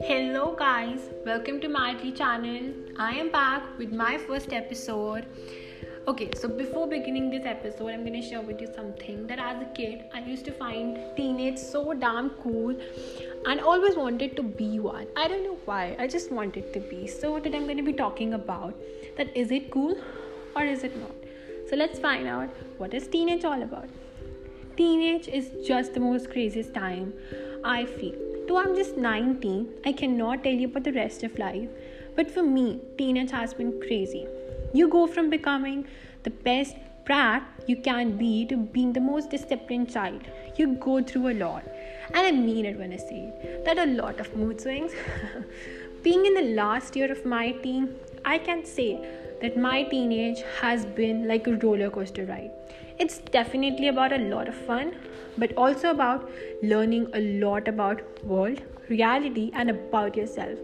Hello, guys, welcome to my channel. I am back with my first episode. Okay, so before beginning this episode, I'm gonna share with you something that as a kid I used to find teenage so damn cool and always wanted to be one. I don't know why, I just wanted to be. So, today I'm gonna be talking about that is it cool or is it not? So, let's find out what is teenage all about. Teenage is just the most craziest time I feel Though I'm just 19, I cannot tell you about the rest of life. But for me, teenage has been crazy. You go from becoming the best brat you can be to being the most disciplined child. You go through a lot. And I mean it when I say it. That a lot of mood swings. being in the last year of my teen, I can say that my teenage has been like a roller coaster ride. It's definitely about a lot of fun, but also about learning a lot about world, reality and about yourself.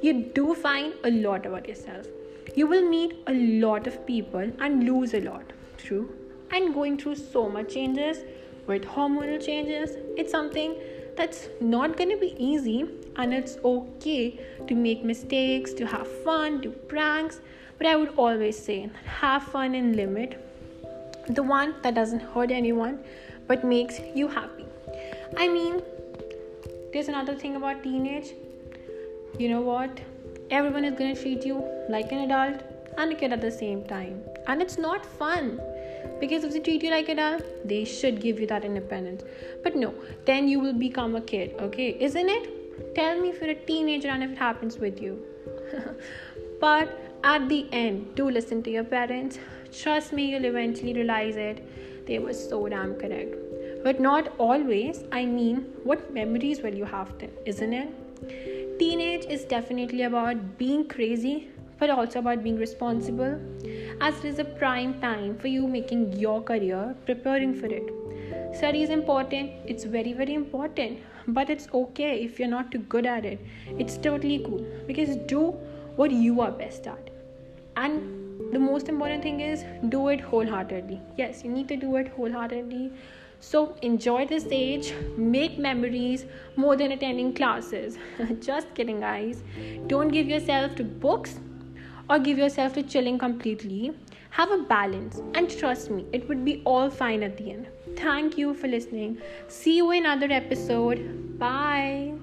You do find a lot about yourself. You will meet a lot of people and lose a lot. True. And going through so much changes with hormonal changes, it's something that's not going to be easy and it's okay to make mistakes, to have fun, do pranks, but I would always say have fun in limit the one that doesn't hurt anyone but makes you happy. I mean, there's another thing about teenage. You know what? Everyone is gonna treat you like an adult and a kid at the same time, and it's not fun because if they treat you like an adult, they should give you that independence. But no, then you will become a kid, okay? Isn't it? Tell me if you're a teenager and if it happens with you. but at the end, do listen to your parents Trust me, you'll eventually realize it. They were so damn correct. But not always. I mean, what memories will you have then, isn't it? Teenage is definitely about being crazy, but also about being responsible, as it is a prime time for you making your career, preparing for it. Study is important, it's very, very important, but it's okay if you're not too good at it. It's totally cool. Because do what you are best at. And the most important thing is do it wholeheartedly. Yes you need to do it wholeheartedly. So enjoy this age make memories more than attending classes. Just kidding guys. Don't give yourself to books or give yourself to chilling completely have a balance. And trust me it would be all fine at the end. Thank you for listening. See you in another episode. Bye